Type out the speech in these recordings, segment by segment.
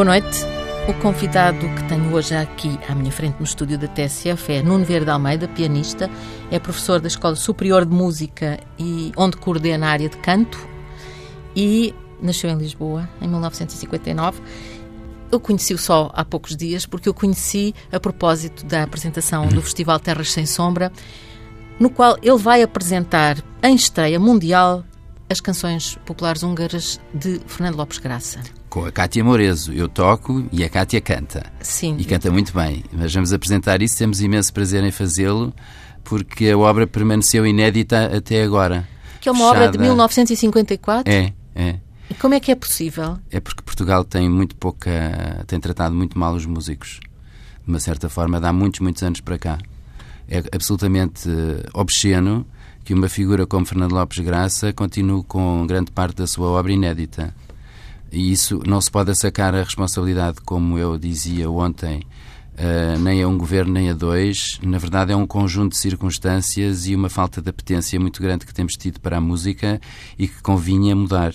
Boa noite. O convidado que tenho hoje aqui à minha frente no estúdio da TSF é Nuno Verde Almeida, pianista, é professor da Escola Superior de Música e onde coordena a área de canto e nasceu em Lisboa em 1959. Eu conheci-o só há poucos dias porque eu conheci a propósito da apresentação do Festival Terras Sem Sombra, no qual ele vai apresentar em estreia mundial as canções populares húngaras de Fernando Lopes Graça. Com a Cátia Morezo, eu toco e a Cátia canta. Sim. E canta muito bem. Mas vamos apresentar isso, temos imenso prazer em fazê-lo, porque a obra permaneceu inédita até agora. Que é uma Fechada. obra de 1954? É, é. E como é que é possível? É porque Portugal tem muito pouca. tem tratado muito mal os músicos. De uma certa forma, dá muitos, muitos anos para cá. É absolutamente obsceno que uma figura como Fernando Lopes Graça continue com grande parte da sua obra inédita. E isso não se pode sacar a responsabilidade, como eu dizia ontem, uh, nem a um governo nem a dois. Na verdade, é um conjunto de circunstâncias e uma falta de apetência muito grande que temos tido para a música e que convinha mudar.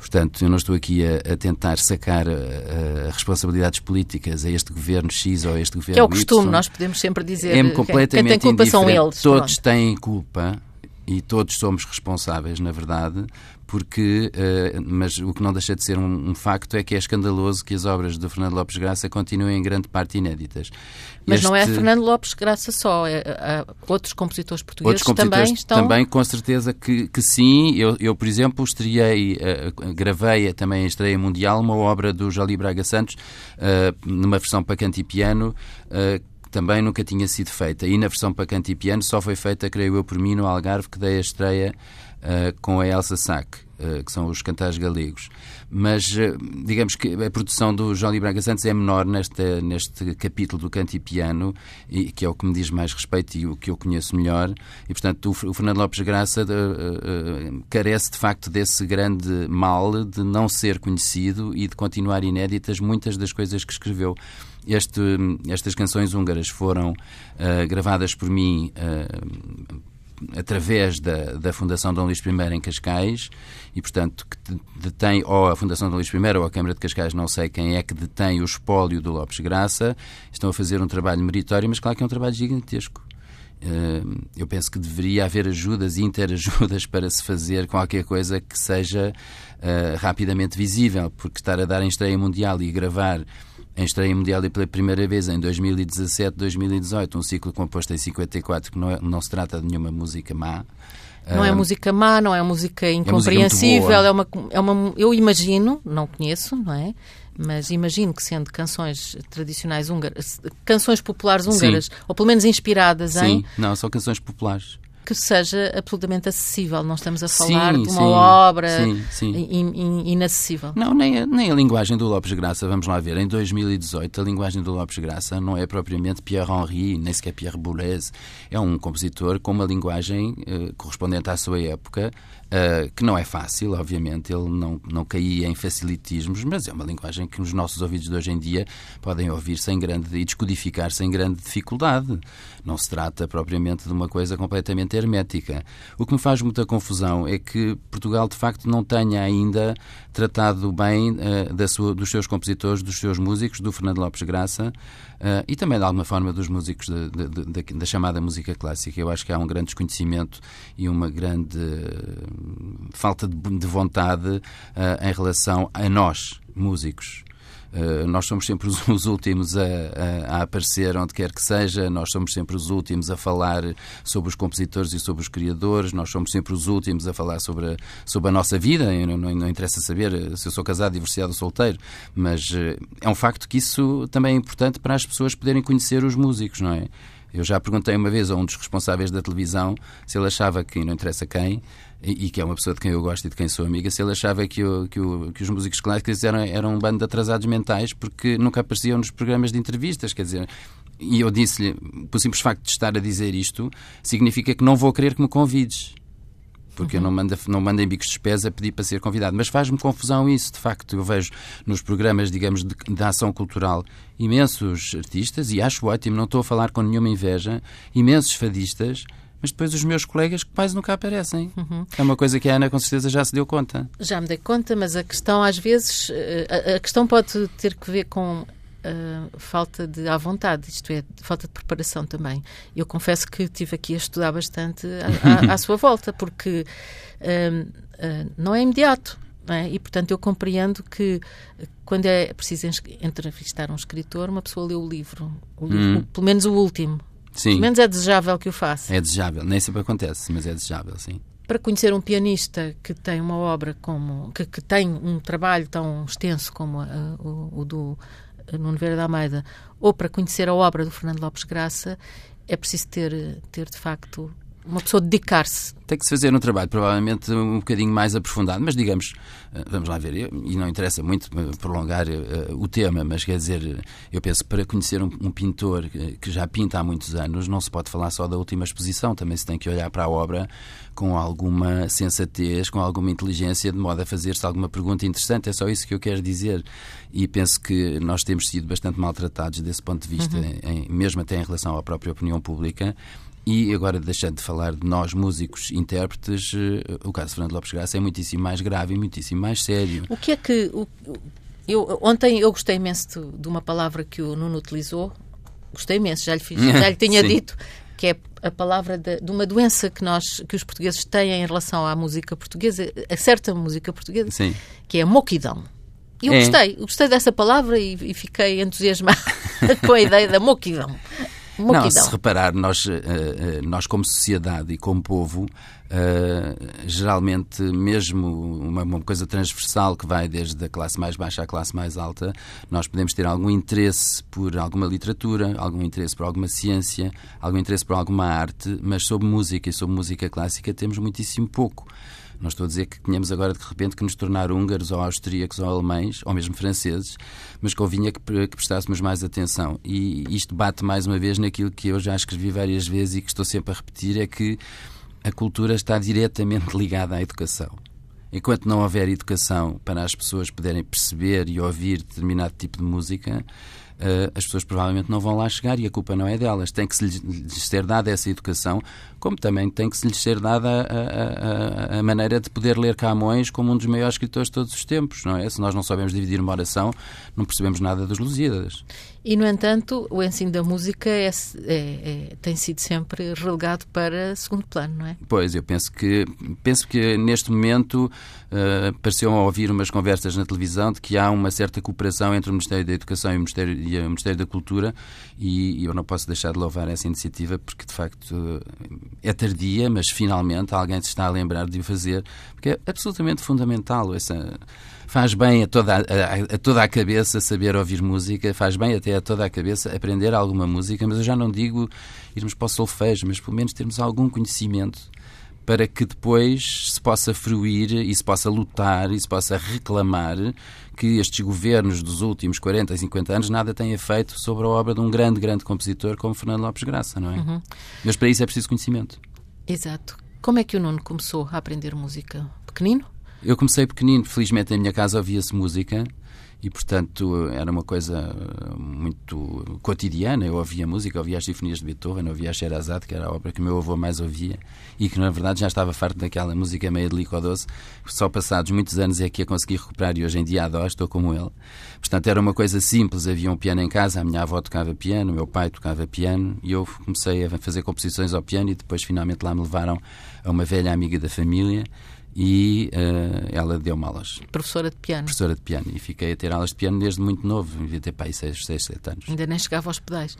Portanto, eu não estou aqui a, a tentar sacar a, eh, a responsabilidades políticas a este governo X ou a este governo Y. Que é o costume, y. nós podemos sempre dizer é completamente quem tem culpa são eles. Todos pronto. têm culpa e todos somos responsáveis, na verdade, porque, uh, mas o que não deixa de ser um, um, facto é que é escandaloso que as obras de Fernando Lopes Graça continuem em grande parte inéditas. Mas este... não é Fernando Lopes Graça só, é, é, outros compositores portugueses outros compositores também estão... Também, com certeza que, que sim. Eu, eu, por exemplo, estreiei, uh, gravei também a estreia mundial uma obra do Jolie Braga Santos, uh, numa versão para canto e piano, também nunca tinha sido feita. E na versão para canto e piano só foi feita, creio eu, por mim no Algarve, que dei a estreia uh, com a Elsa Sack, uh, que são os cantares galegos. Mas uh, digamos que a produção do João Braga Santos é menor neste, neste capítulo do canto e piano, e, que é o que me diz mais respeito e o que eu conheço melhor. E, portanto, o, o Fernando Lopes Graça carece, de facto, desse grande mal de não ser conhecido e de continuar inéditas muitas das coisas que escreveu. Este, estas canções húngaras foram gravadas por mim através da, da Fundação Dom Luís I em Cascais e, portanto, que detém ou a Fundação Dom Luís I ou a Câmara de Cascais, não sei quem é que detém o espólio do Lopes Graça, estão a fazer um trabalho meritório, mas claro que é um trabalho gigantesco. Uh, eu penso que deveria haver ajudas e interajudas para se fazer qualquer coisa que seja uh, rapidamente visível, porque estar a dar em estreia mundial e gravar em estreia mundial e pela primeira vez em 2017, 2018, um ciclo composto em 54, que não, é, não se trata de nenhuma música má. Não é música má, não é música incompreensível, é, música é, uma, é uma. Eu imagino, não conheço, não é? Mas imagino que sendo canções tradicionais húngaras, canções populares húngaras, Sim. ou pelo menos inspiradas Sim. em. Sim, não, são canções populares que seja absolutamente acessível. Não estamos a falar sim, de uma sim, obra sim, in, in, inacessível. Não, nem a, nem a linguagem do Lopes Graça, vamos lá ver. Em 2018, a linguagem do Lopes Graça não é propriamente Pierre Henry, nem sequer Pierre Boulez. É um compositor com uma linguagem uh, correspondente à sua época, Uh, que não é fácil, obviamente, ele não, não caía em facilitismos, mas é uma linguagem que os nossos ouvidos de hoje em dia podem ouvir sem grande e descodificar sem grande dificuldade. Não se trata propriamente de uma coisa completamente hermética. O que me faz muita confusão é que Portugal, de facto, não tenha ainda tratado bem uh, da sua, dos seus compositores, dos seus músicos, do Fernando Lopes Graça, Uh, e também, de alguma forma, dos músicos de, de, de, da chamada música clássica. Eu acho que há um grande desconhecimento e uma grande falta de, vontade uh, em relação a nós, músicos. Uh, nós somos sempre os, os últimos a, a, a, aparecer onde quer que seja, nós somos sempre os últimos a falar sobre os compositores e sobre os criadores, nós somos sempre os últimos a falar sobre a, sobre a nossa vida. Não, não, não, interessa saber se eu sou casado, divorciado ou solteiro, mas uh, é um facto que isso também é importante para as pessoas poderem conhecer os músicos, não é? Eu já perguntei uma vez a um dos responsáveis da televisão se ele achava que, não interessa quem, e, e, que é uma pessoa de quem eu gosto e de quem sou amiga, se ele achava que, que, que os músicos clássicos eram, eram um bando de atrasados mentais porque nunca apareciam nos programas de entrevistas, quer dizer. E eu disse-lhe, por simples facto de estar a dizer isto, significa que não vou querer que me convides porque uhum. eu não mando, não mando em bicos de despesa a pedir para ser convidado. Mas faz-me confusão isso, de facto. Eu vejo nos programas, digamos, de, de, ação cultural imensos artistas, e acho ótimo, não estou a falar com nenhuma inveja, imensos fadistas mas depois os meus colegas que quase nunca aparecem. Uhum. É uma coisa que a Ana com certeza já se deu conta. Já me dei conta, mas a questão às vezes, eh, a, a questão pode ter que ver com uh, falta de à vontade, isto é, falta de preparação também. Eu confesso que estive aqui a estudar bastante à, à, à sua volta, porque uh, uh, não é imediato. Não é? E, portanto, eu compreendo que quando é preciso entrevistar um escritor, uma pessoa lê o livro, o livro hum. pelo menos o último. Sim. Pelo menos é desejável que o faça. É desejável, nem sempre acontece, mas é desejável, sim para conhecer um pianista que tem uma obra como que, que tem um trabalho tão extenso como o, o, do Nuno Vieira da Almeida, ou para conhecer a obra do Fernando Lopes Graça, é preciso ter, ter de facto uma pessoa dedicar-se. Tem que se fazer um trabalho provavelmente um bocadinho mais aprofundado, mas digamos, eh, vamos lá ver, e não interessa muito eh, prolongar uh, o tema, mas quer dizer, eu penso para conhecer um, um, pintor que já pinta há muitos anos, não se pode falar só da última exposição, também se tem que olhar para a obra com alguma sensatez, com alguma inteligência, de modo a fazer-se alguma pergunta interessante. É só isso que eu quero dizer. E penso que nós temos sido bastante maltratados desse ponto de vista, uhum. em, mesmo até em relação à própria opinião pública. E agora, deixando de falar de nós, músicos, intérpretes, eh, o caso de Fernando Lopes Graça é muitíssimo mais grave e muitíssimo mais sério. O que é que. O, eu, ontem eu gostei imenso de, de, uma palavra que o Nuno utilizou, gostei imenso, já lhe, fiz, já lhe tinha dito, que é a palavra de, de, uma doença que nós que os portugueses têm em relação à música portuguesa, a certa música portuguesa, Sim. que é a moquidão. E eu é. gostei, gostei dessa palavra e, e fiquei entusiasmado com a ideia da moquidão. Não, se reparar, nós, eh, eh, nós como sociedade e como povo, eh, geralmente, mesmo uma, coisa transversal que vai desde a classe mais baixa à classe mais alta, nós podemos ter algum interesse por alguma literatura, algum interesse por alguma ciência, algum interesse por alguma arte, mas sobre música e sobre música clássica temos muitíssimo pouco. Não estou a dizer que tenhamos agora, de repente, que nos tornar húngaros ou austríacos ou alemães, ou mesmo franceses, mas convinha que, que prestássemos mais atenção. E isto bate mais uma vez naquilo que eu já escrevi várias vezes e que estou sempre a repetir: é que a cultura está diretamente ligada à educação. Enquanto não houver educação para as pessoas poderem perceber e ouvir determinado tipo de música, as pessoas provavelmente não vão lá chegar e a culpa não é delas. Tem que se lhes ser dada essa educação, como também tem que se lhes ser dada a, a, a, maneira de poder ler Camões como um dos maiores escritores de todos os tempos, não é? Se nós não sabemos dividir uma oração, não percebemos nada dos Lusíadas. E, no entanto, o ensino da música é, é, é, tem sido sempre relegado para segundo plano, não é? Pois, eu penso que, penso que neste momento uh, pareceu ouvir umas conversas na televisão de que há uma certa cooperação entre o Ministério da Educação e o Ministério, e o Ministério da Cultura e, e eu não posso deixar de louvar essa iniciativa porque, de facto, é tardia, mas finalmente alguém se está a lembrar de o fazer, porque é absolutamente fundamental essa faz bem a toda a, a, toda a cabeça saber ouvir música, faz bem até a toda a cabeça aprender alguma música, mas eu já não digo irmos para o solfejo, mas pelo menos termos algum conhecimento para que depois se possa fruir e se possa lutar e se possa reclamar que estes governos dos últimos 40 e 50 anos nada tenha feito sobre a obra de um grande, grande compositor como Fernando Lopes Graça, não é? Uhum. Mas para isso é preciso conhecimento. Exato. Como é que o Nuno começou a aprender música? Pequenino? Eu comecei pequenino, felizmente na minha casa ouvia-se música e, portanto, era uma coisa muito cotidiana. Eu ouvia música, ouvia as sinfonias de Beethoven, ouvia a Sherazade, que era a obra que o meu avô mais ouvia, e que, na verdade, já estava farto daquela música meio de licodoce. Só passados muitos anos é que a consegui recuperar e hoje em dia adoro, estou como ele. Portanto, era uma coisa simples. Havia um piano em casa, a minha avó tocava piano, o meu pai tocava piano, e eu comecei a fazer composições ao piano e depois, finalmente, lá me levaram a uma velha amiga da família e uh, ela deu-me aulas. Professora de piano? Professora de piano. E fiquei a ter aulas de piano desde muito novo, devia ter pai 6, 6, 7 anos. Ainda nem chegava aos pedais?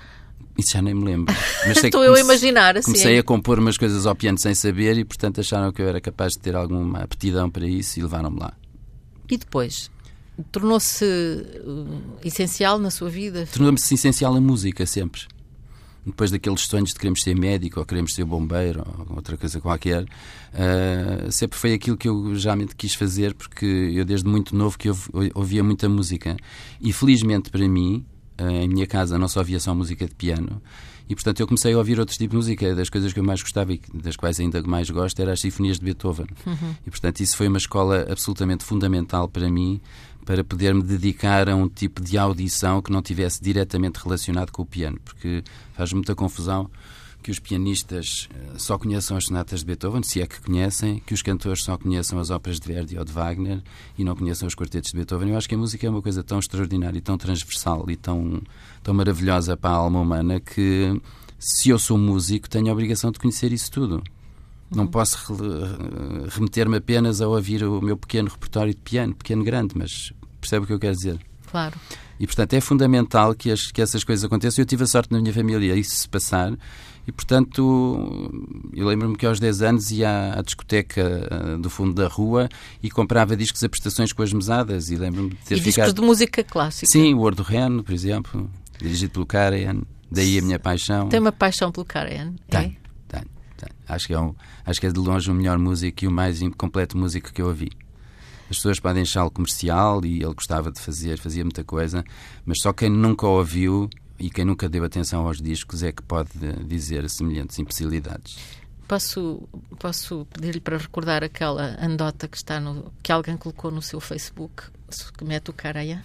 Isso já nem me lembro. Estou eu a imaginar assim. Comecei a compor umas coisas ao piano sem saber e, portanto, acharam que eu era capaz de ter alguma aptidão para isso e levaram-me lá. E depois? Tornou-se uh, essencial na sua vida? Tornou-se essencial a música, sempre depois daqueles sonhos de queremos ser médico ou queremos ser bombeiro ou outra coisa qualquer, uh, sempre foi aquilo que eu geralmente quis fazer porque eu desde muito novo que ouvia muita música. E felizmente para mim uh, em minha casa não só havia só música de piano e portanto eu comecei a ouvir outros tipos de música. Das coisas que eu mais gostava e das quais ainda mais gosto eram as sinfonias de Beethoven. Uhum. e portanto isso foi uma escola absolutamente fundamental para mim para poder me dedicar a um tipo de audição que não tivesse diretamente relacionado com o piano, porque faz muita confusão que os pianistas eh, só conheçam as sonatas de Beethoven, se é que conhecem, que os cantores só conheçam as óperas de Verdi ou de Wagner e não conheçam os quartetos de Beethoven. Eu acho que a música é uma coisa tão extraordinária, tão transversal e tão, tão maravilhosa para a alma humana que, se eu sou músico, tenho a obrigação de conhecer isso tudo. Não uhum. posso remeter-me apenas a ouvir o meu pequeno repertório de piano, pequeno grande, mas percebe o que eu quero dizer? Claro. E, portanto, é fundamental que, as, que essas coisas aconteçam. Eu tive a sorte na minha família isso se passar. E, portanto, eu lembro-me que aos 10 anos ia à, discoteca uh, do fundo da rua e comprava discos a prestações com as mesadas. E lembro-me de ter e ficado... discos de música clássica? Sim, o Ordo Ren, por exemplo, dirigido pelo Karajan. Daí a minha paixão. Tem uma paixão pelo Karajan? É? Tenho, tenho, tenho. Acho que, é um, acho que é de longe o melhor músico e o mais completo músico que eu ouvi. As pessoas podem achá-lo comercial e ele gostava de fazer, fazia muita coisa, mas só quem nunca ouviu e quem nunca deu atenção aos discos é que pode dizer semelhantes imbecilidades. Posso, posso pedir-lhe para recordar aquela anedota que, está no, que alguém colocou no seu Facebook, que mete o Karajan?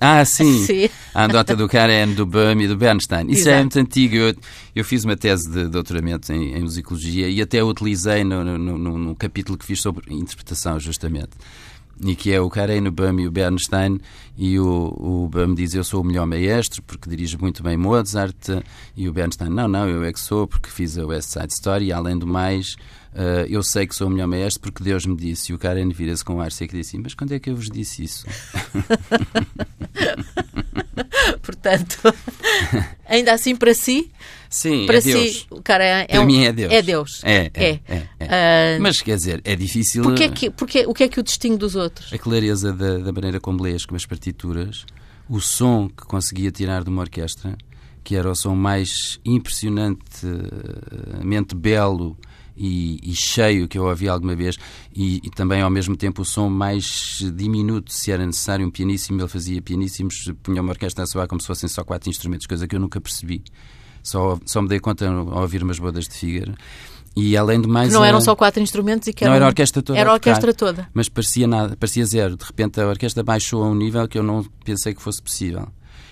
Ah, sim. sim. A anedota do Karen, do Böhm e do Bernstein. Isso Exato. é muito antigo. Eu, eu, fiz uma tese de doutoramento em, em musicologia e até utilizei no, no, no, no capítulo que fiz sobre interpretação, justamente e que é o Karen, o Bum e o Bernstein, e o, o Bum diz eu sou o melhor maestro porque dirijo muito bem Mozart, e o Bernstein, não, não, eu é que sou porque fiz a West Side Story, e além do mais, uh, eu sei que sou o melhor maestro porque Deus me disse, e o Karen vira-se com o ar seco e diz assim, mas quando é que eu vos disse isso? Portanto, ainda assim para si, Sim, para é si, Deus. o cara é, para um, mim é Deus. É Deus. É, é, é. é, é. Uh, Mas quer dizer, é difícil. Porque é que, porque, o que é que o distingue dos outros? A clareza da, da maneira como lês com as partituras, o som que conseguia tirar de uma orquestra, que era o som mais impressionantemente belo e, e, cheio que eu ouvi alguma vez e, e, também ao mesmo tempo o som mais diminuto, se era necessário um pianíssimo, ele fazia pianíssimos, punha uma orquestra a soar como se fossem só quatro instrumentos, coisa que eu nunca percebi. Só, só me dei conta ao ouvir umas bodas de Figueira. E além de mais. Não eram só quatro instrumentos e que Não, era a orquestra toda. Era a orquestra toda. Mas parecia nada, parecia zero. De repente a orquestra baixou a um nível que eu não pensei que fosse possível.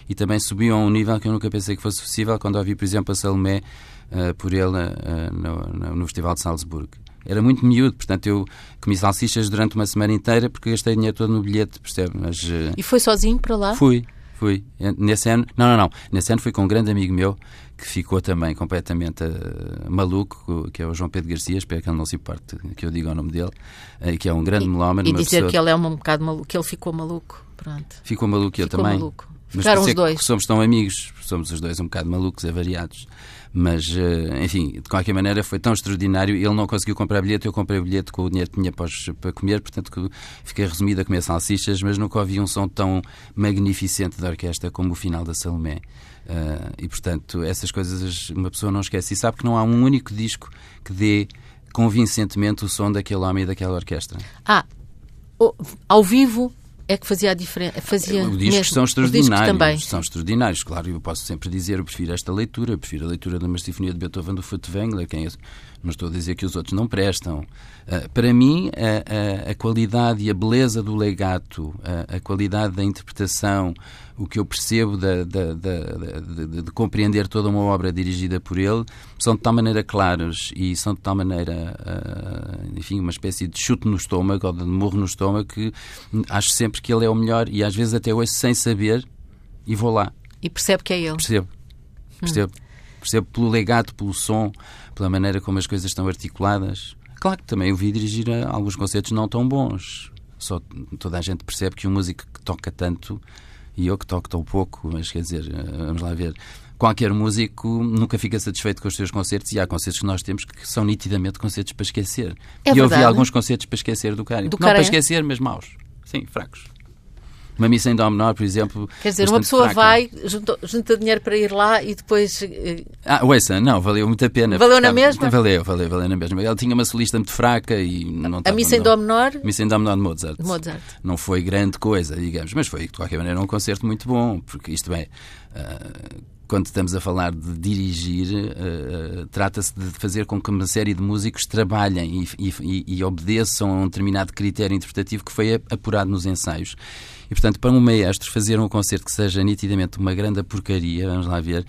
E também subiu a um nível que eu nunca pensei que fosse possível quando ouvi, por exemplo, a Salomé uh, por ele uh, no, no, Festival de Salzburgo. Era muito miúdo, portanto eu comi salsichas durante uma semana inteira porque gastei dinheiro todo no bilhete, percebe? Mas, uh, e foi sozinho para lá? Fui, fui. Nesse ano, não, não, não. Nesse ano fui com um grande amigo meu que ficou também completamente uh, maluco, que é o João Pedro Garcia, espero que ele não se importe que eu diga o nome dele, uh, que é um grande melómano. E dizer pessoa... que ele é um bocado maluco, que ele ficou maluco, pronto. Ficou maluco, eu também. Maluco. Ficaram os dois. somos tão amigos, somos os dois um bocado malucos, avariados. Mas, uh, enfim, de qualquer maneira foi tão extraordinário. Ele não conseguiu comprar bilhete, eu comprei bilhete com o dinheiro que tinha para, para comer, portanto fiquei resumido a comer salsichas, mas nunca ouvi um som tão magnificente da orquestra como o final da Salomé. Uh, e, portanto, essas coisas uma pessoa não esquece. E sabe que não há um único disco que dê convincentemente o som daquele homem e daquela orquestra. Ah, ao vivo é que fazia a diferença. Fazia os discos são extraordinários. Também. São extraordinários, claro. Eu posso sempre dizer, eu prefiro esta leitura, eu prefiro a leitura de uma sinfonia de Beethoven do Furtwängler, quem é, não estou a dizer que os outros não prestam. Uh, para mim, a, a, a, qualidade e a beleza do legato, a, a, qualidade da interpretação, o que eu percebo de, de, de, de, compreender toda uma obra dirigida por ele, são de tal maneira claros e são de tal maneira, uh, enfim, uma espécie de chute no estômago ou de morro no estômago que acho sempre que ele é o melhor e às vezes até hoje sem saber e vou lá. E percebe que é ele. Percebo. Percebo. Hum. Percebo pelo legato, pelo som, pela maneira como as coisas estão articuladas. Claro que também eu vi dirigir alguns concertos não tão bons. Só toda a gente percebe que um músico que toca tanto e eu que toco tão pouco, mas quer dizer, eh, vamos lá ver. Qualquer músico nunca fica satisfeito com os seus concertos e há concertos que nós temos que são nitidamente concertos para esquecer. É e eu vi alguns concertos para esquecer do cara. Não para esquecer, mas maus. Sim, fracos. Uma missa em Dó menor, por exemplo. Quer dizer, uma pessoa fraca. vai, junta, junta, dinheiro para ir lá e depois. Eh, ah, ouça, não, valeu muito a pena. Valeu na mesma? Valeu, valeu, valeu na mesma. Ela tinha uma solista muito fraca e não A missa em Dó menor? Missa em Dó menor de Mozart. de Mozart. Não foi grande coisa, digamos, mas foi de qualquer maneira um concerto muito bom, porque isto bem. Uh, quando estamos a falar de dirigir, uh, trata-se de fazer com que uma série de músicos trabalhem e, e, e, obedeçam a um determinado critério interpretativo que foi apurado nos ensaios. E, portanto, para um maestro fazer um concerto que seja nitidamente uma grande porcaria, vamos lá ver,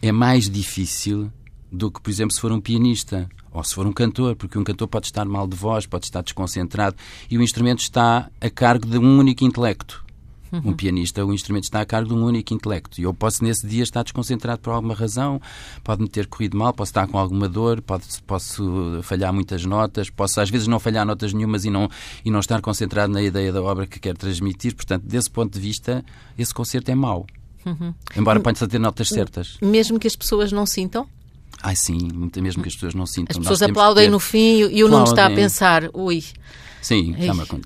é mais difícil do que, por exemplo, se for um pianista ou se for um cantor, porque um cantor pode estar mal de voz, pode estar desconcentrado e o instrumento está a cargo de um único intelecto. Um pianista, o instrumento está a cargo de um único intelecto. E eu posso, nesse dia, estar desconcentrado por alguma razão, pode-me ter corrido mal, posso estar com alguma dor, pode, posso falhar muitas notas, posso, às vezes, não falhar notas nenhumas e não, e não estar concentrado na ideia da obra que quero transmitir. Portanto, desse ponto de vista, esse concerto é mau. Uhum. Embora possa ter notas certas. Mesmo que as pessoas não sintam? Ai sim, mesmo que as pessoas não sintam. As pessoas aplaudem ter... no fim e o Nuno está a pensar, ui, Sim,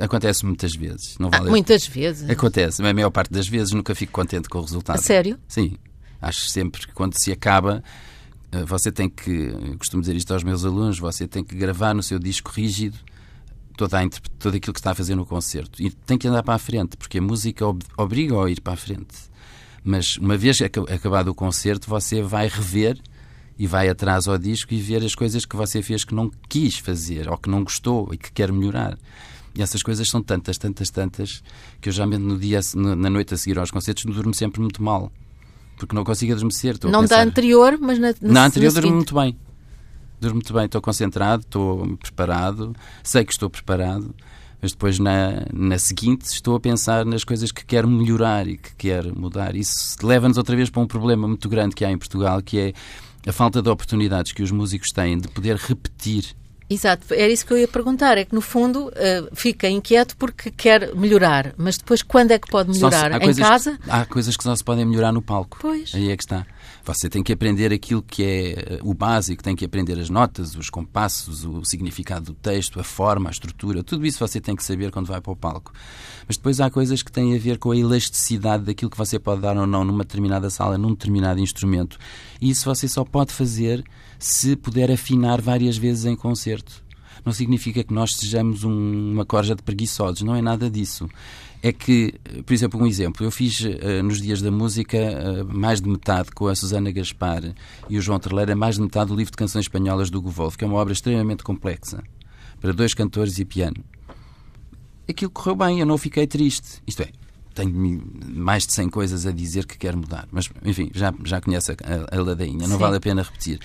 acontece muitas vezes. Não ah, vale... ah, muitas vezes? Acontece, mas a maior parte das vezes nunca fico contente com o resultado. A sério? Sim. Acho sempre que quando se acaba, eh, você tem que, costumo dizer isto aos meus alunos, você tem que gravar no seu disco rígido toda a, tudo aquilo que está a fazer no concerto. E tem que andar para a frente, porque a música ob obriga a ir para a frente. Mas uma vez acabado o concerto, você vai rever e vai atrás ao disco e ver as coisas que você fez que não quis fazer ou que não gostou e que quer melhorar. E essas coisas são tantas, tantas, tantas que eu geralmente no dia, na noite a seguir aos concertos durmo sempre muito mal. Porque não consigo adormecer. Não da anterior, mas na, na, na anterior durmo muito bem. Durmo muito bem, estou concentrado, estou preparado, sei que estou preparado, mas depois na, na seguinte estou a pensar nas coisas que quero melhorar e que quero mudar. Isso leva-nos outra vez para um problema muito grande que há em Portugal, que é a falta de oportunidades que os músicos têm de poder repetir Exato, era isso que eu ia perguntar. É que, no fundo, uh, fica inquieto porque quer melhorar, mas depois, quando é que pode melhorar? Se, em casa? Que, há coisas que só se podem melhorar no palco. Pois. Aí é que está. Você tem que aprender aquilo que é eh, o básico, tem que aprender as notas, os compassos, o significado do texto, a forma, a estrutura, tudo isso você tem que saber quando vai para o palco. Mas depois há coisas que têm a ver com a elasticidade daquilo que você pode dar ou não numa determinada sala, num determinado instrumento. E isso você só pode fazer se puder afinar várias vezes em concerto. Não significa que nós sejamos um, uma corja de preguiçosos, não é nada disso é que, por exemplo, um exemplo, eu fiz uh, nos Dias da Música uh, mais de metade com a Susana Gaspar e o João Terleira, mais de metade do livro de canções espanholas do Govolf, que é uma obra extremamente complexa, para dois cantores e piano. Aquilo correu bem, eu não fiquei triste. Isto é, tenho mais de 100 coisas a dizer que quero mudar, mas, enfim, já, já conhece a, a, a ladainha, não Sim. vale a pena repetir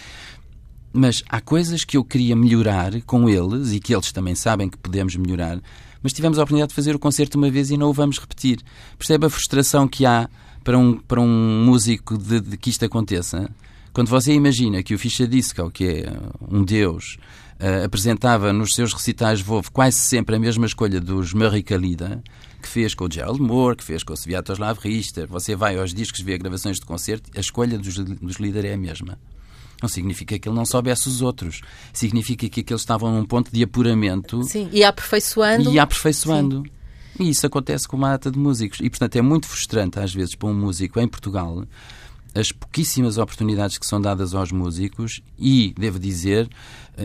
mas há coisas que eu queria melhorar com eles e que eles também sabem que podemos melhorar, mas tivemos a oportunidade de fazer o concerto uma vez e não o vamos repetir. Percebe a frustração que há para um, para um músico de, de que isto aconteça? Quando você imagina que o Ficha Disco, que é um deus, uh, apresentava nos seus recitais Volvo quase sempre a mesma escolha dos Marie Kalida, que fez com o Gerald Moore, que fez com o Sviatoslav Richter, você vai aos discos, vê gravações de concerto, a escolha dos, dos líderes é a mesma. Não significa que ele não soubesse os outros. Significa que aqueles estavam num ponto de apuramento. Sim, e aperfeiçoando. E aperfeiçoando. Sim. E isso acontece com uma data de músicos. E, portanto, é muito frustrante, às vezes, para um músico em Portugal, as pouquíssimas oportunidades que são dadas aos músicos e, devo dizer,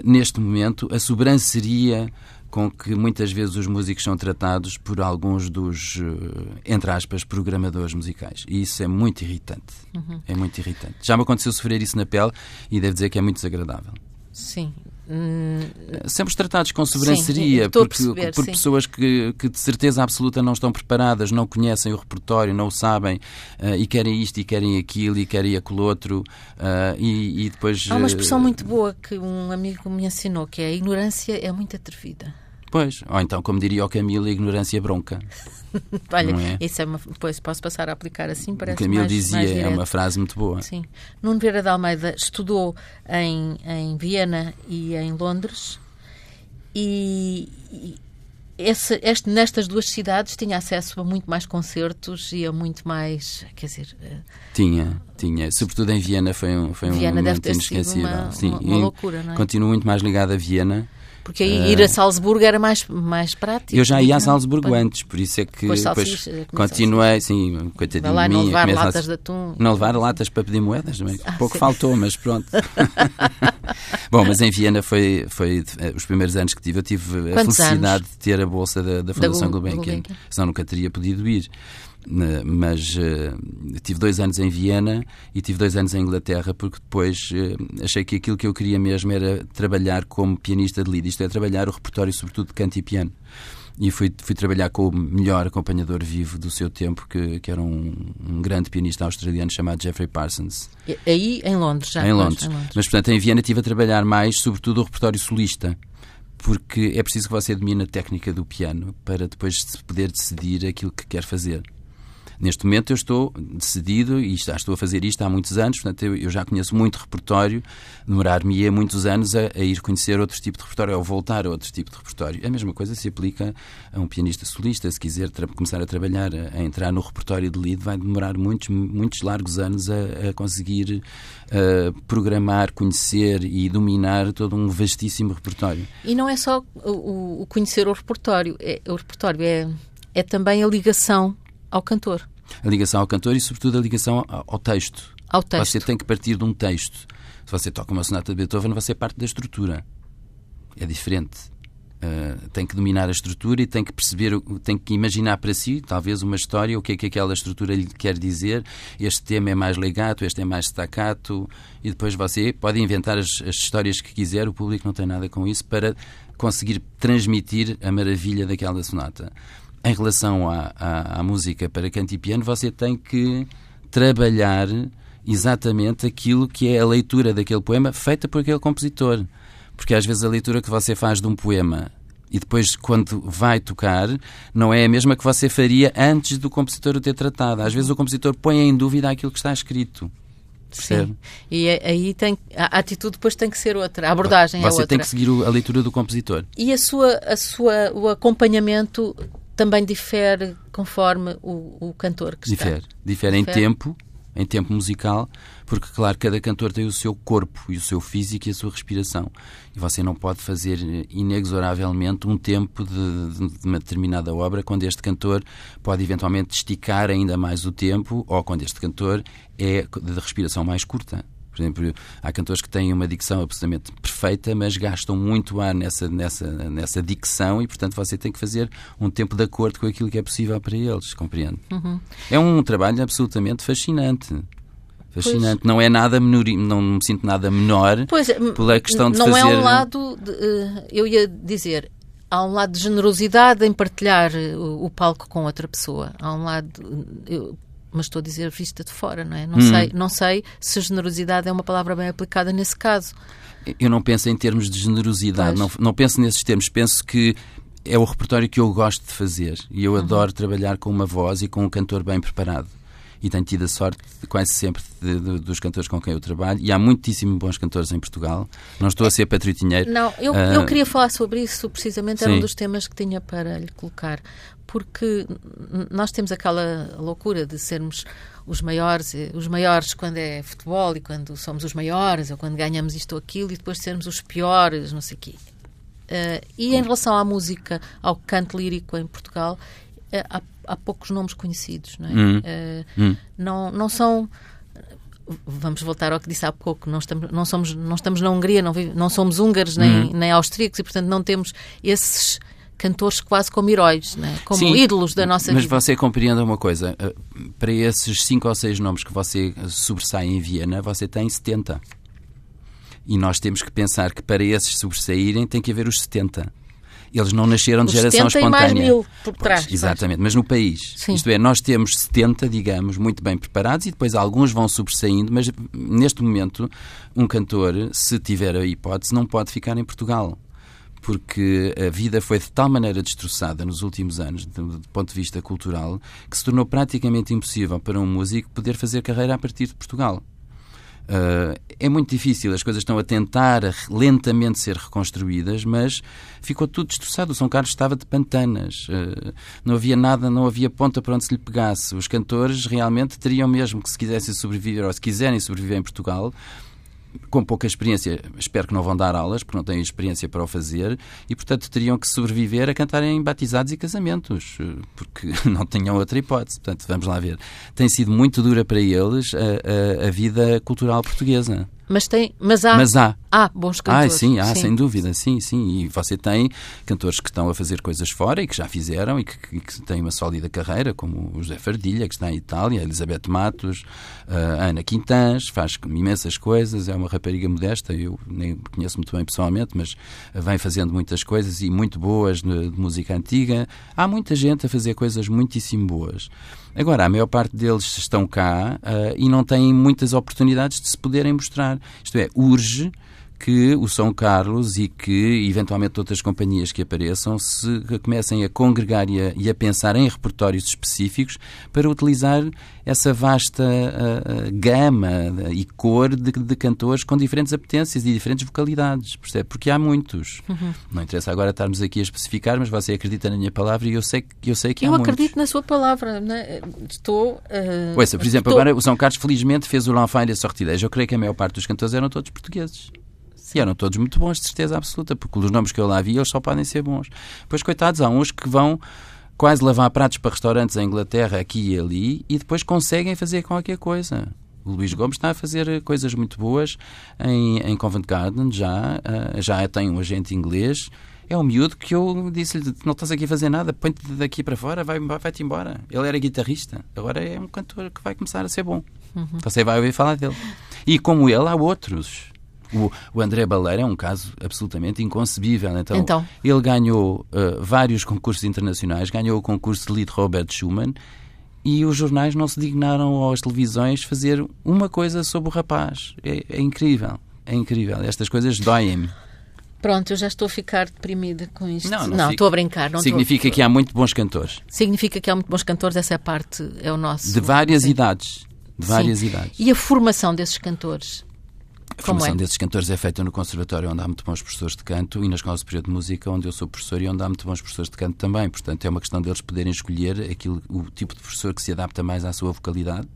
neste momento, a sobranceria com que muitas vezes os músicos são tratados por alguns dos, eh, entre aspas, programadores musicais. E isso é muito irritante. Uhum. É muito irritante. Já me aconteceu sofrer isso na pele e devo dizer que é muito desagradável. Sim. Hum... Sempre tratados com sobranceria por pessoas que, que, de certeza absoluta não estão preparadas, não conhecem o repertório, não o sabem uh, e querem isto e querem aquilo e querem aquele outro uh, e, e, depois. Há uma expressão muito boa que um amigo me ensinou que é a ignorância é muito atrevida. Pois, ou então, como diria o Camilo, ignorância bronca. Olha, é? isso é uma, pois posso passar a aplicar assim, parece O Camilo mais, dizia, mais é uma frase muito boa. Sim. Nuno Vieira de Almeida estudou em, em Viena e em Londres e, e esse, este, nestas duas cidades tinha acesso a muito mais concertos e a muito mais, quer dizer... Eh, tinha, tinha. Sobretudo em Viena foi um, foi Viena um momento inesquecível. Uma, Sim, uma, uma loucura, não é? Continuo muito mais ligado a Viena porque aí ir a Salzburgo era mais, mais prático. Eu já ia a Salzburgo não? antes, por isso é que depois, depois continuei, sim, coitadinho lá, de mim. Não levar latas a... de atum. Não levar latas para pedir moedas, é? ah, pouco sim. faltou, mas pronto. Bom, mas em Viena foi, foi eh, os primeiros anos que tive, eu tive Quantos a felicidade anos? de ter a bolsa da, da Fundação da Gulbenkian, senão nunca teria podido ir mas uh, tive dois anos em Viena e tive dois anos em Inglaterra porque depois uh, achei que aquilo que eu queria mesmo era trabalhar como pianista de lead, isto é, trabalhar o repertório sobretudo de canto e piano. e fui, fui trabalhar com o melhor acompanhador vivo do seu tempo, que, que era um, um grande pianista australiano chamado Jeffrey Parsons. Aí em Londres, já? Em Londres. em Londres. Mas, portanto, em Viena estive a trabalhar mais, sobretudo, o repertório solista porque é preciso que você domine a técnica do piano para depois poder decidir aquilo que quer fazer. Neste momento eu estou decidido e já estou a fazer isto há muitos anos, portanto eu, já conheço muito repertório, demorar-me-ia muitos anos a, a, ir conhecer outro tipo de repertório, ou voltar a outro tipo de repertório. A mesma coisa se aplica a um pianista solista, se quiser começar a trabalhar, a, a, entrar no repertório de lead, vai demorar muitos, muitos largos anos a, a conseguir programar, conhecer e dominar todo um vastíssimo repertório. E não é só o, o conhecer o repertório, é, o repertório é, é também a ligação ao cantor. A ligação ao cantor e, sobretudo, a ligação ao texto. Ao texto. Você tem que partir de um texto. Se você toca uma sonata de Beethoven, você parte da estrutura. É diferente. Uh, tem que dominar a estrutura e tem que perceber, tem que imaginar para si, talvez, uma história, o que é que aquela estrutura lhe quer dizer. Este tema é mais legato, este é mais staccato, e depois você pode inventar as, as histórias que quiser, o público não tem nada com isso, para conseguir transmitir a maravilha daquela sonata em relação à, à, à música para canto e piano, você tem que trabalhar exatamente aquilo que é a leitura daquele poema feita por aquele compositor. Porque às vezes a leitura que você faz de um poema e depois, quando vai tocar, não é a mesma que você faria antes do compositor o ter tratado. Às vezes o compositor põe em dúvida aquilo que está escrito. Percebe? Sim. E é, aí tem, a atitude depois tem que ser outra, a abordagem você é outra. Você tem que seguir a leitura do compositor. E a sua, a sua, o acompanhamento também difere conforme o, o cantor que difere. está. Difere. Difere em tempo, em tempo musical, porque, claro, cada cantor tem o seu corpo e o seu físico e a sua respiração. E você não pode fazer inexoravelmente um tempo de, de, uma determinada obra quando este cantor pode eventualmente esticar ainda mais o tempo ou quando este cantor é de respiração mais curta. Por exemplo, há cantores que têm uma dicção absolutamente perfeita, mas gastam muito ar nessa, nessa, nessa dicção e, portanto, você tem que fazer um tempo de acordo com aquilo que é possível para eles, compreende? Uhum. É um trabalho absolutamente fascinante. Fascinante. Pois. Não é nada menor, não me sinto nada menor pois, pela questão de não fazer... Não é um lado, de, eh, eu ia dizer, há um lado de generosidade em partilhar eh, o, o palco com outra pessoa. Há um lado, eu, mas estou a dizer vista de fora, não é? Não, hum. sei, não sei se generosidade é uma palavra bem aplicada nesse caso. Eu não penso em termos de generosidade, não, não penso nesses termos. Penso que é o repertório que eu gosto de fazer e eu uhum. adoro trabalhar com uma voz e com um cantor bem preparado e tenho tido a sorte quase sempre de, de, dos cantores com quem eu trabalho e há muitíssimo bons cantores em Portugal. Não estou a ser patriotinheiro. Não, eu, uh, eu queria falar sobre isso precisamente, era sim. um dos temas que tinha para lhe colocar, porque nós temos aquela loucura de sermos os maiores, os maiores quando é futebol e quando somos os maiores ou quando ganhamos isto ou aquilo e depois sermos os piores, não sei o quê. Uh, e em relação à música, ao canto lírico em Portugal, uh, há há poucos nomes conhecidos, não é? Hum. Uh, hum. Não, não são vamos voltar ao que disse há pouco, não estamos, não somos, não estamos na Hungria, não, vive, não somos húngaros nem, hum. nem austríacos e, portanto, não temos esses cantores quase como heróis, né? como Sim, ídolos da nossa mas vida. Mas você compreenda uma coisa, eh, para esses cinco ou seis nomes que você sobressai em Viena, você tem 70. E nós temos que pensar que para esses sobressaírem tem que haver os 70. Eles não nasceram de Os geração espontânea. mais mil por trás. Pois, exatamente, mas no país. Sim. Isto é, nós temos 70, digamos, muito bem preparados e depois alguns vão sobressaindo, mas neste momento um cantor, se tiver a hipótese, não pode ficar em Portugal porque a vida foi de tal maneira destroçada nos últimos anos, do, ponto de vista cultural, que se tornou praticamente impossível para um músico poder fazer carreira a partir de Portugal. Uh, é muito difícil, as coisas estão a tentar lentamente ser reconstruídas, mas ficou tudo destroçado. O São Carlos estava de pantanas, uh, não havia nada, não havia ponta para onde se lhe pegasse. Os cantores realmente teriam mesmo que, se quisessem sobreviver ou se quiserem sobreviver em Portugal, com pouca experiência, espero que não vão dar aulas, porque não têm experiência para o fazer, e portanto teriam que sobreviver a cantarem batizados e casamentos, porque não tinham outra hipótese. Portanto, vamos lá ver. Tem sido muito dura para eles a, a, a vida cultural portuguesa. Mas tem, mas há, Mas há. há bons cantores. Ah, sim, há, sem dúvida, sim, sim. E você tem cantores que estão a fazer coisas fora e que já fizeram e que, que, que têm uma sólida carreira, como o José Fardilha, que está em Itália, a Elizabeth Matos, a Ana Quintans, faz imensas coisas, é uma rapariga modesta, eu nem conheço muito bem pessoalmente, mas vem fazendo muitas coisas e muito boas de música antiga. Há muita gente a fazer coisas muitíssimo boas. Agora, a maior parte deles estão cá uh, e não têm muitas oportunidades de se poderem mostrar. Isto é, urge que o São Carlos e que, eventualmente, outras companhias que apareçam se comecem a congregar e a, e a pensar em repertórios específicos para utilizar essa vasta uh, gama e cor de, de, cantores com diferentes apetências e diferentes vocalidades, percebe? Porque há muitos. Uhum. Não interessa agora estarmos aqui a especificar, mas você acredita na minha palavra e eu sei, eu sei que eu há muitos. Eu acredito na sua palavra. Né? Estou... Uh, Ouça, por exemplo, estou... agora o São Carlos felizmente fez o L'Enfant de Sortilège. Eu creio que a maior parte dos cantores eram todos portugueses. E eram todos muito bons, de certeza absoluta, porque os nomes que eu lá vi, eles só podem ser bons. Pois, coitados, há uns que vão quase lavar pratos para restaurantes em Inglaterra, aqui e ali, e depois conseguem fazer qualquer coisa. O Luís Gomes está a fazer coisas muito boas em, em Covent Garden, já, uh, já tem um agente inglês. É um miúdo que eu disse-lhe: não estás aqui a fazer nada, põe-te daqui para fora, vai-te vai embora. Ele era guitarrista, agora é um cantor que vai começar a ser bom. Uhum. Você vai ouvir falar dele. E como ele, há outros. O, o André Baleira é um caso absolutamente inconcebível. Então, então. ele ganhou uh, vários concursos internacionais, ganhou o concurso de Lead Robert Schumann e os jornais não se dignaram ou as televisões fazer uma coisa sobre o rapaz. É, é incrível, é incrível. Estas coisas doem-me. Pronto, eu já estou a ficar deprimida com isto. Não, não, não estou a brincar. Não Significa que há muito bons cantores. Significa que há muito bons cantores, essa é parte, é o nosso. De várias idades. De várias sim. idades. E a formação desses cantores? A formação é? desses cantores é feita no Conservatório, onde há muito bons professores de canto, e na Escola Superior de Música, onde eu sou professor e onde há muito bons professores de canto também. Portanto, é uma questão deles poderem escolher aquilo, o tipo de professor que se adapta mais à sua vocalidade.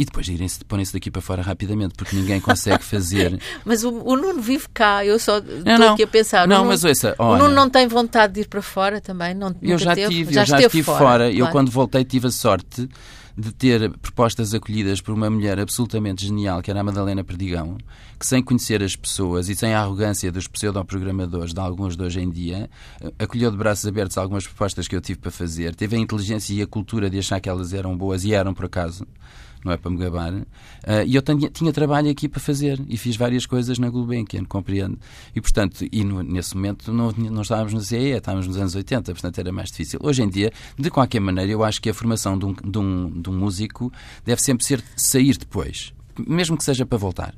E depois irem-se, porem-se daqui para fora rapidamente, porque ninguém consegue fazer. mas o, o, Nuno vive cá, eu só estou aqui a pensar. Não, Nuno, mas ouça, olha, O Nuno não tem vontade de ir para fora também? Não, eu já teve, tive, já eu já estive fora. fora. Claro. Eu, quando voltei, tive a sorte de ter propostas acolhidas por uma mulher absolutamente genial, que era a Madalena Perdigão, que sem conhecer as pessoas e sem a arrogância dos pseudoprogramadores de alguns de hoje em dia, acolheu de braços abertos algumas propostas que eu tive para fazer, teve a inteligência e a cultura de achar que elas eram boas e eram por acaso não é para me gabar. Uh, e eu tinha, tinha, trabalho aqui para fazer e fiz várias coisas na Gulbenkian, compreendo. E, portanto, e no, nesse momento não, não estávamos na CEE, estávamos nos anos 80, portanto era mais difícil. Hoje em dia, de qualquer maneira, eu acho que a formação de um, de um, de um músico deve sempre ser sair depois, mesmo que seja para voltar.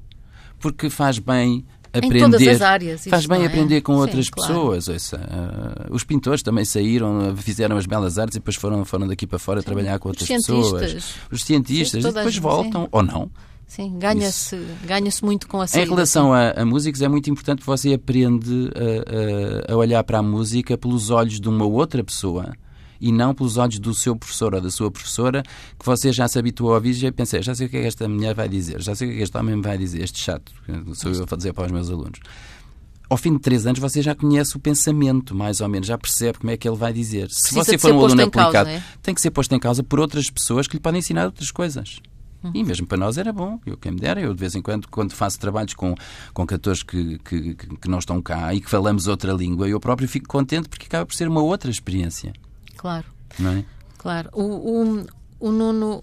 Porque faz bem aprender. Em todas as áreas. Faz bem é? aprender com Sim, outras claro. pessoas. Ouça, uh, os pintores também saíram, fizeram as belas artes e depois foram, foram daqui para fora Sim. trabalhar com outras os pessoas. Os cientistas. Sim, e depois voltam, ou não. Sim, ganha-se ganha muito com a saída. Em relação a, a, músicos, é muito importante que você aprende a, a, a olhar para a música pelos olhos de uma outra pessoa e não pelos olhos do seu professor ou da sua professora, que você já se habituou a ouvir e já pensei, já sei o que é que esta mulher vai dizer, já sei o que é que este homem vai dizer, este chato, sou eu a dizer para os meus alunos. Ao fim de três anos você já conhece o pensamento, mais ou menos, já percebe como é que ele vai dizer. Se você for um aluno aplicado, causa, é? tem que ser posto em causa por outras pessoas que lhe podem ensinar outras coisas. Uhum. E mesmo para nós era bom. Eu, quem me dera, eu de vez em quando, quando faço trabalhos com, com cantores que, que, que não estão cá e que falamos outra língua, eu próprio fico contente porque acaba por ser uma outra experiência. Claro. Não é? Claro. O, o, o Nuno.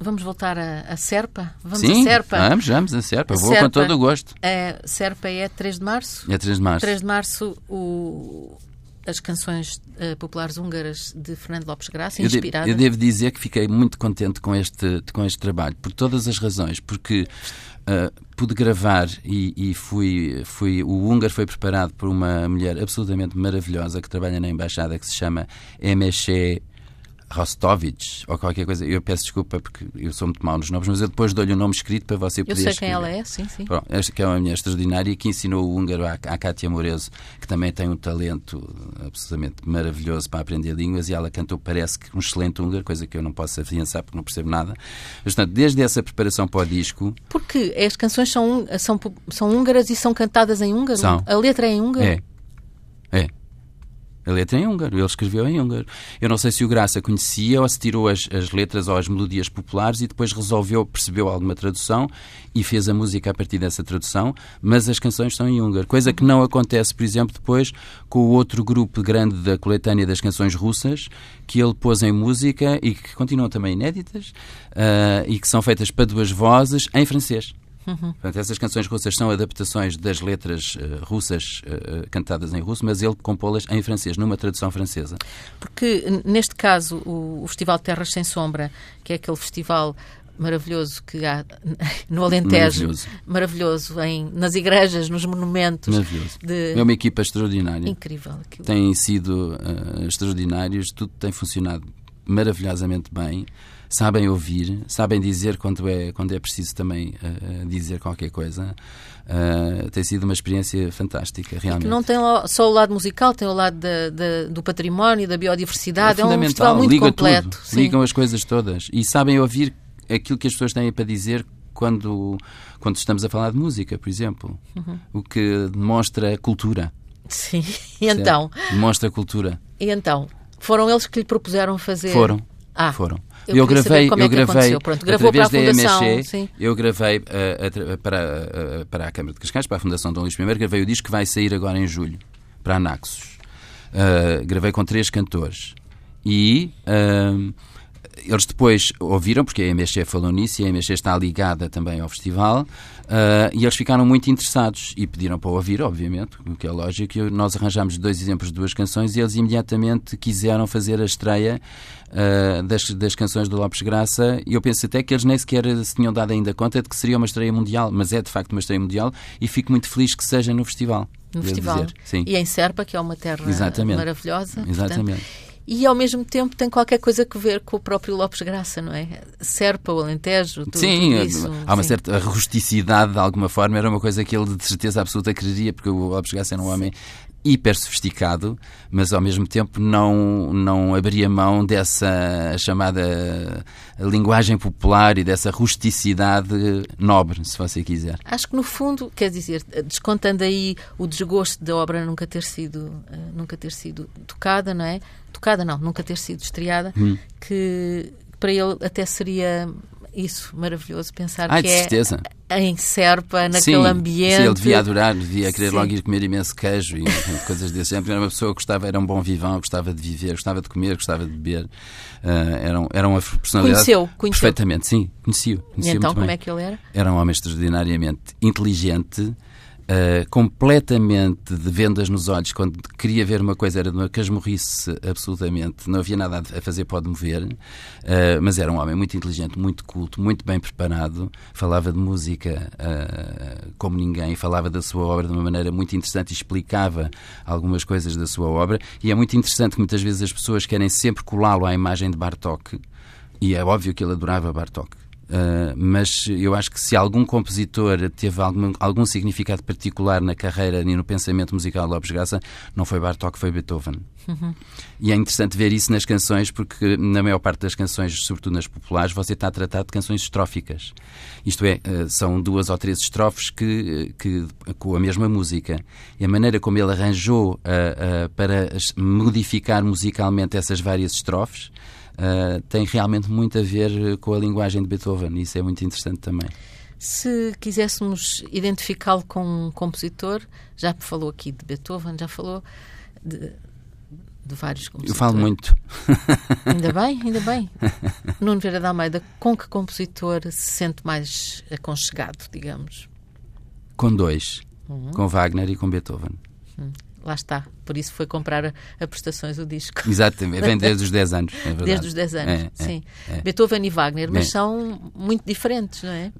Vamos voltar a, a Serpa? Vamos Sim, a Serpa? Vamos, vamos a Serpa. A Vou Serpa, com todo o gosto. É, Serpa é 3 de março? É 3 de março. 3 de março, o, as canções uh, populares húngaras de Fernando Lopes Graça, inspiradas. Eu, de, eu devo dizer que fiquei muito contente com este, com este trabalho, por todas as razões. Porque Uh, pude gravar e, e, fui, fui. O húngaro foi preparado por uma mulher absolutamente maravilhosa que trabalha na embaixada que se chama Emeche Rostovich ou qualquer coisa. Eu peço desculpa porque eu sou muito mau nos nomes, mas eu depois dou-lhe o um nome escrito para você poder Eu sei escrever. quem ela é, sim, sim. Pronto, esta que é uma mulher extraordinária que ensinou o húngaro à, à Kátia Morezo, que também tem um talento absolutamente maravilhoso para aprender línguas e ela cantou, parece que um excelente húngaro, coisa que eu não posso afiançar porque não percebo nada. Mas, portanto, desde essa preparação para o disco... Porque as canções são, são, são húngaras e são cantadas em húngaro? São. A letra é em húngaro? É. A letra em húngaro, ele escreveu em húngaro. Eu não sei se o Graça conhecia ou se tirou as, as, letras ou as melodias populares e depois resolveu, percebeu alguma tradução e fez a música a partir dessa tradução, mas as canções são em húngaro. Coisa que não acontece, por exemplo, depois com o outro grupo grande da coletânea das canções russas, que ele pôs em música e que continuam também inéditas uh, e que são feitas para duas vozes em francês. Uhum. Portanto, essas canções russas são adaptações das letras uh, russas uh, cantadas em russo, mas ele compô-las em francês, numa tradução francesa. Porque, neste caso, o, o Festival Terras Sem Sombra, que é aquele festival maravilhoso que há no Alentejo, maravilhoso, maravilhoso em, nas igrejas, nos monumentos. Maravilhoso. De... É uma equipa extraordinária. Incrível. Aquilo. Têm sido uh, extraordinários, tudo tem funcionado maravilhosamente bem sabem ouvir, sabem dizer quando é, quando é preciso também uh, dizer qualquer coisa. Uh, tem sido uma experiência fantástica, realmente. não tem só o lado musical, tem o lado da, da, do património, da biodiversidade. É, é um festival muito liga completo. Tudo, ligam as coisas todas e sabem ouvir aquilo que as pessoas têm para dizer quando, quando estamos a falar de música, por exemplo. Uhum. O que demonstra cultura. Sim, e então? Demonstra cultura. E então? Foram eles que lhe propuseram fazer? Foram. Ah. Foram. Eu, eu gravei, eu é gravei Pronto, através da MSC, eu gravei uh, para, uh, para a Câmara de Cascais, para a Fundação Dom Luís I, gravei o disco que vai sair agora em julho, para a Naxos. Uh, gravei com três cantores. E eles depois ouviram, porque a MSC falou nisso e a MSC está ligada também ao festival, uh, e eles ficaram muito interessados e pediram para ouvir, obviamente, o que é lógico. E nós arranjámos dois exemplos de duas canções e eles imediatamente quiseram fazer a estreia uh, das, das canções do Lopes Graça. E eu penso até que eles nem sequer se tinham dado ainda conta de que seria uma estreia mundial, mas é de facto uma estreia mundial e fico muito feliz que seja no festival. No festival. Dizer. E em Serpa, que é uma terra Exatamente. maravilhosa. Exatamente. Portanto, e ao mesmo tempo tem qualquer coisa a ver com o próprio Lopes Graça, não é? Serpa, o Alentejo, tudo, sim, tudo isso. Há uma sim. certa rusticidade de alguma forma, era uma coisa que ele de certeza absoluta queria, porque o Lopes Graça era um homem hiper sofisticado, mas ao mesmo tempo não, não abria mão dessa chamada linguagem popular e dessa rusticidade nobre, se você quiser. Acho que no fundo, quer dizer, descontando aí o desgosto da obra nunca ter sido, eh, nunca ter sido tocada, não é? Tocada não, nunca ter sido estreada, hum. que para ele até seria isso, maravilhoso pensar Ai, que de é certeza. em Serpa, naquele sim, ambiente. Sim, ele devia adorar, devia querer sim. logo ir comer imenso queijo e coisas desse género. Era uma pessoa que gostava, era um bom vivão, gostava de viver, gostava de comer, gostava de beber. Uh, era, era uma personalidade. Conheceu, conheceu. Perfeitamente, sim, conhecia e então, como bem. é que ele era? Era um homem extraordinariamente inteligente Uh, completamente de vendas nos olhos, quando queria ver uma coisa era de uma casmurrice absolutamente, não havia nada a fazer, pode mover, uh, mas era um homem muito inteligente, muito culto, muito bem preparado, falava de música uh, como ninguém, falava da sua obra de uma maneira muito interessante e explicava algumas coisas da sua obra, e é muito interessante que muitas vezes as pessoas querem sempre colá-lo à imagem de Bartók, e é óbvio que ele adorava Bartók. Uh, mas eu acho que se algum compositor teve algum, algum significado particular na carreira e no pensamento musical de Lopes Graça, não foi Bartók, foi Beethoven. Uhum. E é interessante ver isso nas canções, porque na maior parte das canções, sobretudo nas populares, você está a tratar de canções estróficas. Isto é, uh, são duas ou três estrofes que, que, com a mesma música. E a maneira como ele arranjou uh, para modificar musicalmente essas várias estrofes uh, tem realmente muito a ver com a linguagem de Beethoven, e isso é muito interessante também. Se quiséssemos identificá-lo com um compositor, já falou aqui de Beethoven, já falou de, de vários compositores. Eu falo muito. Ainda bem, ainda bem. Nuno Vieira da Almeida, com que compositor se sente mais aconchegado, digamos? Com dois. Uhum. Com Wagner e com Beethoven. Uhum lá está. Por isso foi comprar a, a prestações o disco. Exatamente, vem desde os 10 anos. É desde os 10 anos, é, é, sim. É, Beethoven e Wagner, mas são muito diferentes, não é?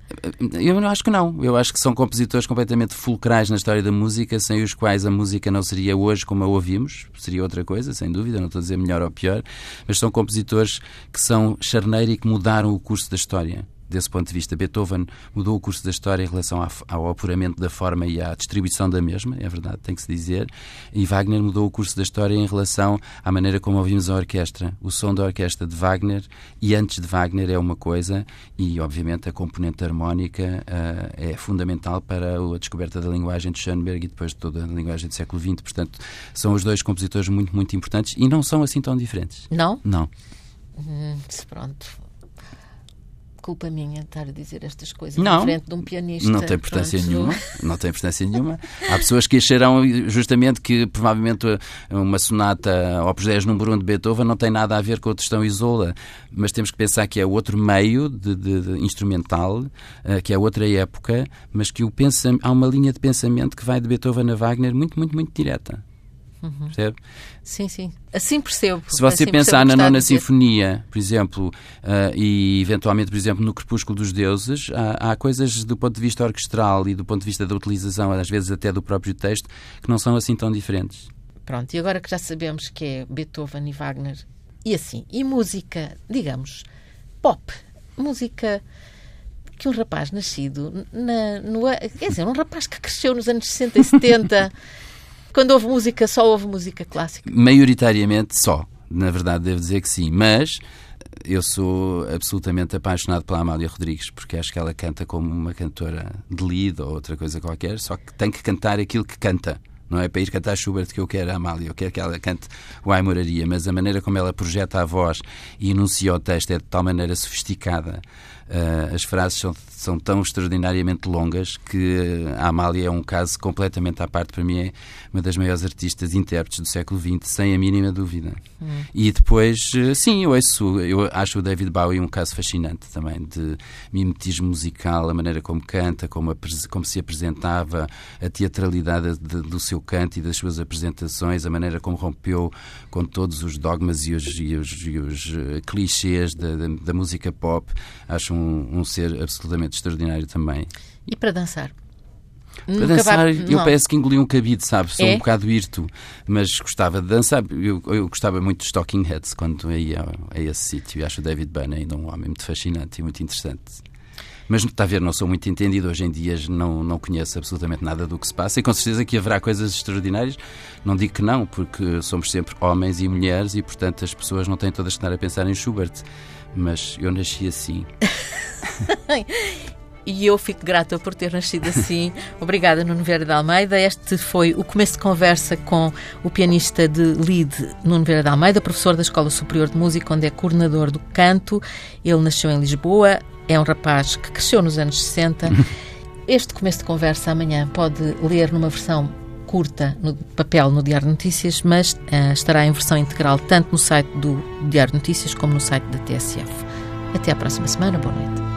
Eu acho que não. Eu acho que são compositores completamente fulcrais na história da música, sem os quais a música não seria hoje como a ouvimos, seria outra coisa, sem dúvida, não estou a dizer melhor ou pior, mas são compositores que são charneira e que mudaram o curso da história desse ponto de vista. Beethoven mudou o curso da história em relação ao apuramento da forma e à distribuição da mesma, é verdade, tem que se dizer, e Wagner mudou o curso da história em relação à maneira como ouvimos a orquestra. O som da orquestra de Wagner e antes de Wagner é uma coisa e, obviamente, a componente harmónica uh, é fundamental para a descoberta da linguagem de Schoenberg e depois de toda a linguagem do século XX. Portanto, são os dois compositores muito, muito importantes e não são assim tão diferentes. Não? Não. Hum, pronto culpa minha estar a dizer estas coisas não, frente de um pianista. Não tem importância Pronto. nenhuma. Não tem importância nenhuma. Há pessoas que acharão justamente que provavelmente uma sonata Opus 10 número 1 de Beethoven não tem nada a ver com a Tostão Isola, mas temos que pensar que é outro meio de, de, de instrumental, uh, que é outra época, mas que o pensa, há uma linha de pensamento que vai de Beethoven a Wagner muito, muito, muito direta. Uhum. Percebe? Sim, sim. Assim percebo. Se você assim pensar na nona sinfonia, por exemplo, uh, e eventualmente, por exemplo, no Crepúsculo dos Deuses, há, há, coisas do ponto de vista orquestral e do ponto de vista da utilização, às vezes até do próprio texto, que não são assim tão diferentes. Pronto, e agora que já sabemos que é Beethoven e Wagner, e assim, e música, digamos, pop, música que um rapaz nascido na, no, quer dizer, um rapaz que cresceu nos anos 60 e 70 Quando houve música, só houve música clássica? Maioritariamente só. Na verdade, devo dizer que sim. Mas eu sou absolutamente apaixonado pela Amália Rodrigues, porque acho que ela canta como uma cantora de lead ou outra coisa qualquer, só que tem que cantar aquilo que canta. Não é para ir cantar Schubert que eu quero a Amália, eu quero que ela cante o Ai Moraria, mas a maneira como ela projeta a voz e enuncia o texto é de tal maneira sofisticada Uh, as frases são, são, tão extraordinariamente longas que a Amália é um caso completamente à parte. Para mim, é uma das maiores artistas intérpretes do século XX, sem a mínima dúvida. Hum. E depois, uh, sim, eu, eu acho o David Bowie um caso fascinante também de mimetismo musical, a maneira como canta, como, como se apresentava, a teatralidade de, do seu canto e das suas apresentações, a maneira como rompeu com todos os dogmas e os, e os, e os clichês da, da, da música pop. Acho um um, um ser absolutamente extraordinário também. E para dançar? Para Nunca dançar, vai... eu parece que engoli um cabide, sabe? Sou é? um bocado hirto, mas gostava de dançar. Eu, eu gostava muito dos Talking Heads quando ia a, a esse sítio. Acho o David Byrne ainda um homem muito fascinante e muito interessante. Mas está a ver, não sou muito entendido. Hoje em dia não, não conheço absolutamente nada do que se passa e com certeza que haverá coisas extraordinárias. Não digo que não, porque somos sempre homens e mulheres e, portanto, as pessoas não têm todas que estar a pensar em Schubert mas eu nasci assim. e eu fico grata por ter nascido assim. Obrigada, Nuno Vieira de Almeida. Este foi o começo de conversa com o pianista de lead, Nuno Vieira de Almeida, professor da Escola Superior de Música, onde é coordenador do canto. Ele nasceu em Lisboa, é um rapaz que cresceu nos anos 60. Este começo de conversa amanhã pode ler numa versão curta no papel no Diário de Notícias, mas uh, estará em versão integral tanto no site do Diário de Notícias como no site da TSF. Até à próxima semana. Boa noite.